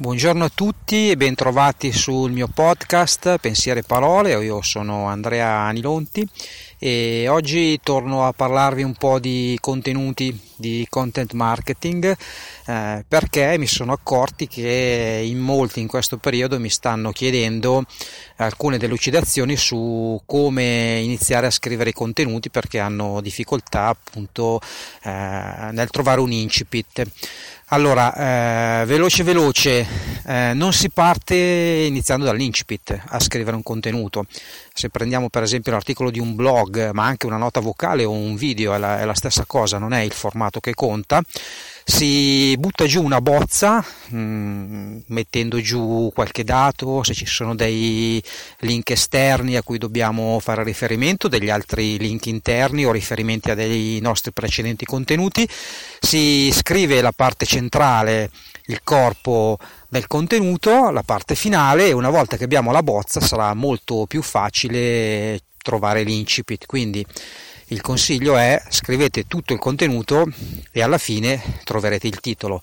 Buongiorno a tutti e bentrovati sul mio podcast Pensiere e Parole, io sono Andrea Anilonti e oggi torno a parlarvi un po' di contenuti di content marketing eh, perché mi sono accorti che in molti in questo periodo mi stanno chiedendo alcune delucidazioni su come iniziare a scrivere i contenuti perché hanno difficoltà appunto eh, nel trovare un incipit. Allora, eh, veloce veloce, eh, non si parte iniziando dall'incipit a scrivere un contenuto. Se prendiamo per esempio l'articolo di un blog, ma anche una nota vocale o un video, è la, è la stessa cosa, non è il formato che conta si butta giù una bozza mm, mettendo giù qualche dato, se ci sono dei link esterni a cui dobbiamo fare riferimento, degli altri link interni o riferimenti a dei nostri precedenti contenuti, si scrive la parte centrale, il corpo del contenuto, la parte finale e una volta che abbiamo la bozza sarà molto più facile trovare l'incipit. Quindi il consiglio è scrivete tutto il contenuto e alla fine troverete il titolo.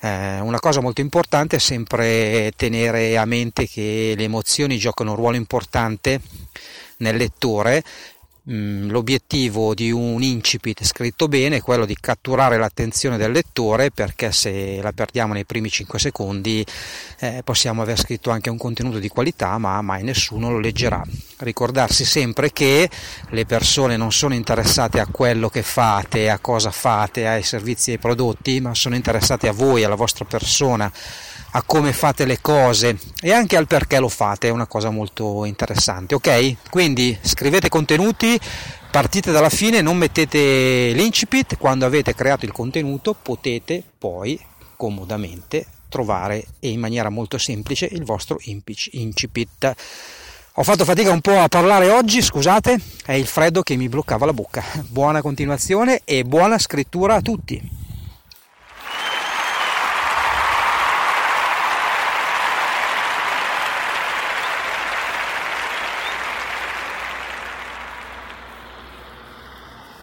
Eh, una cosa molto importante è sempre tenere a mente che le emozioni giocano un ruolo importante nel lettore l'obiettivo di un incipit scritto bene è quello di catturare l'attenzione del lettore perché se la perdiamo nei primi 5 secondi eh, possiamo aver scritto anche un contenuto di qualità ma mai nessuno lo leggerà. Ricordarsi sempre che le persone non sono interessate a quello che fate, a cosa fate, ai servizi e ai prodotti, ma sono interessate a voi, alla vostra persona a come fate le cose e anche al perché lo fate, è una cosa molto interessante, ok? Quindi scrivete contenuti, partite dalla fine, non mettete l'incipit, quando avete creato il contenuto potete poi comodamente trovare e in maniera molto semplice il vostro incipit. Ho fatto fatica un po' a parlare oggi, scusate, è il freddo che mi bloccava la bocca. Buona continuazione e buona scrittura a tutti.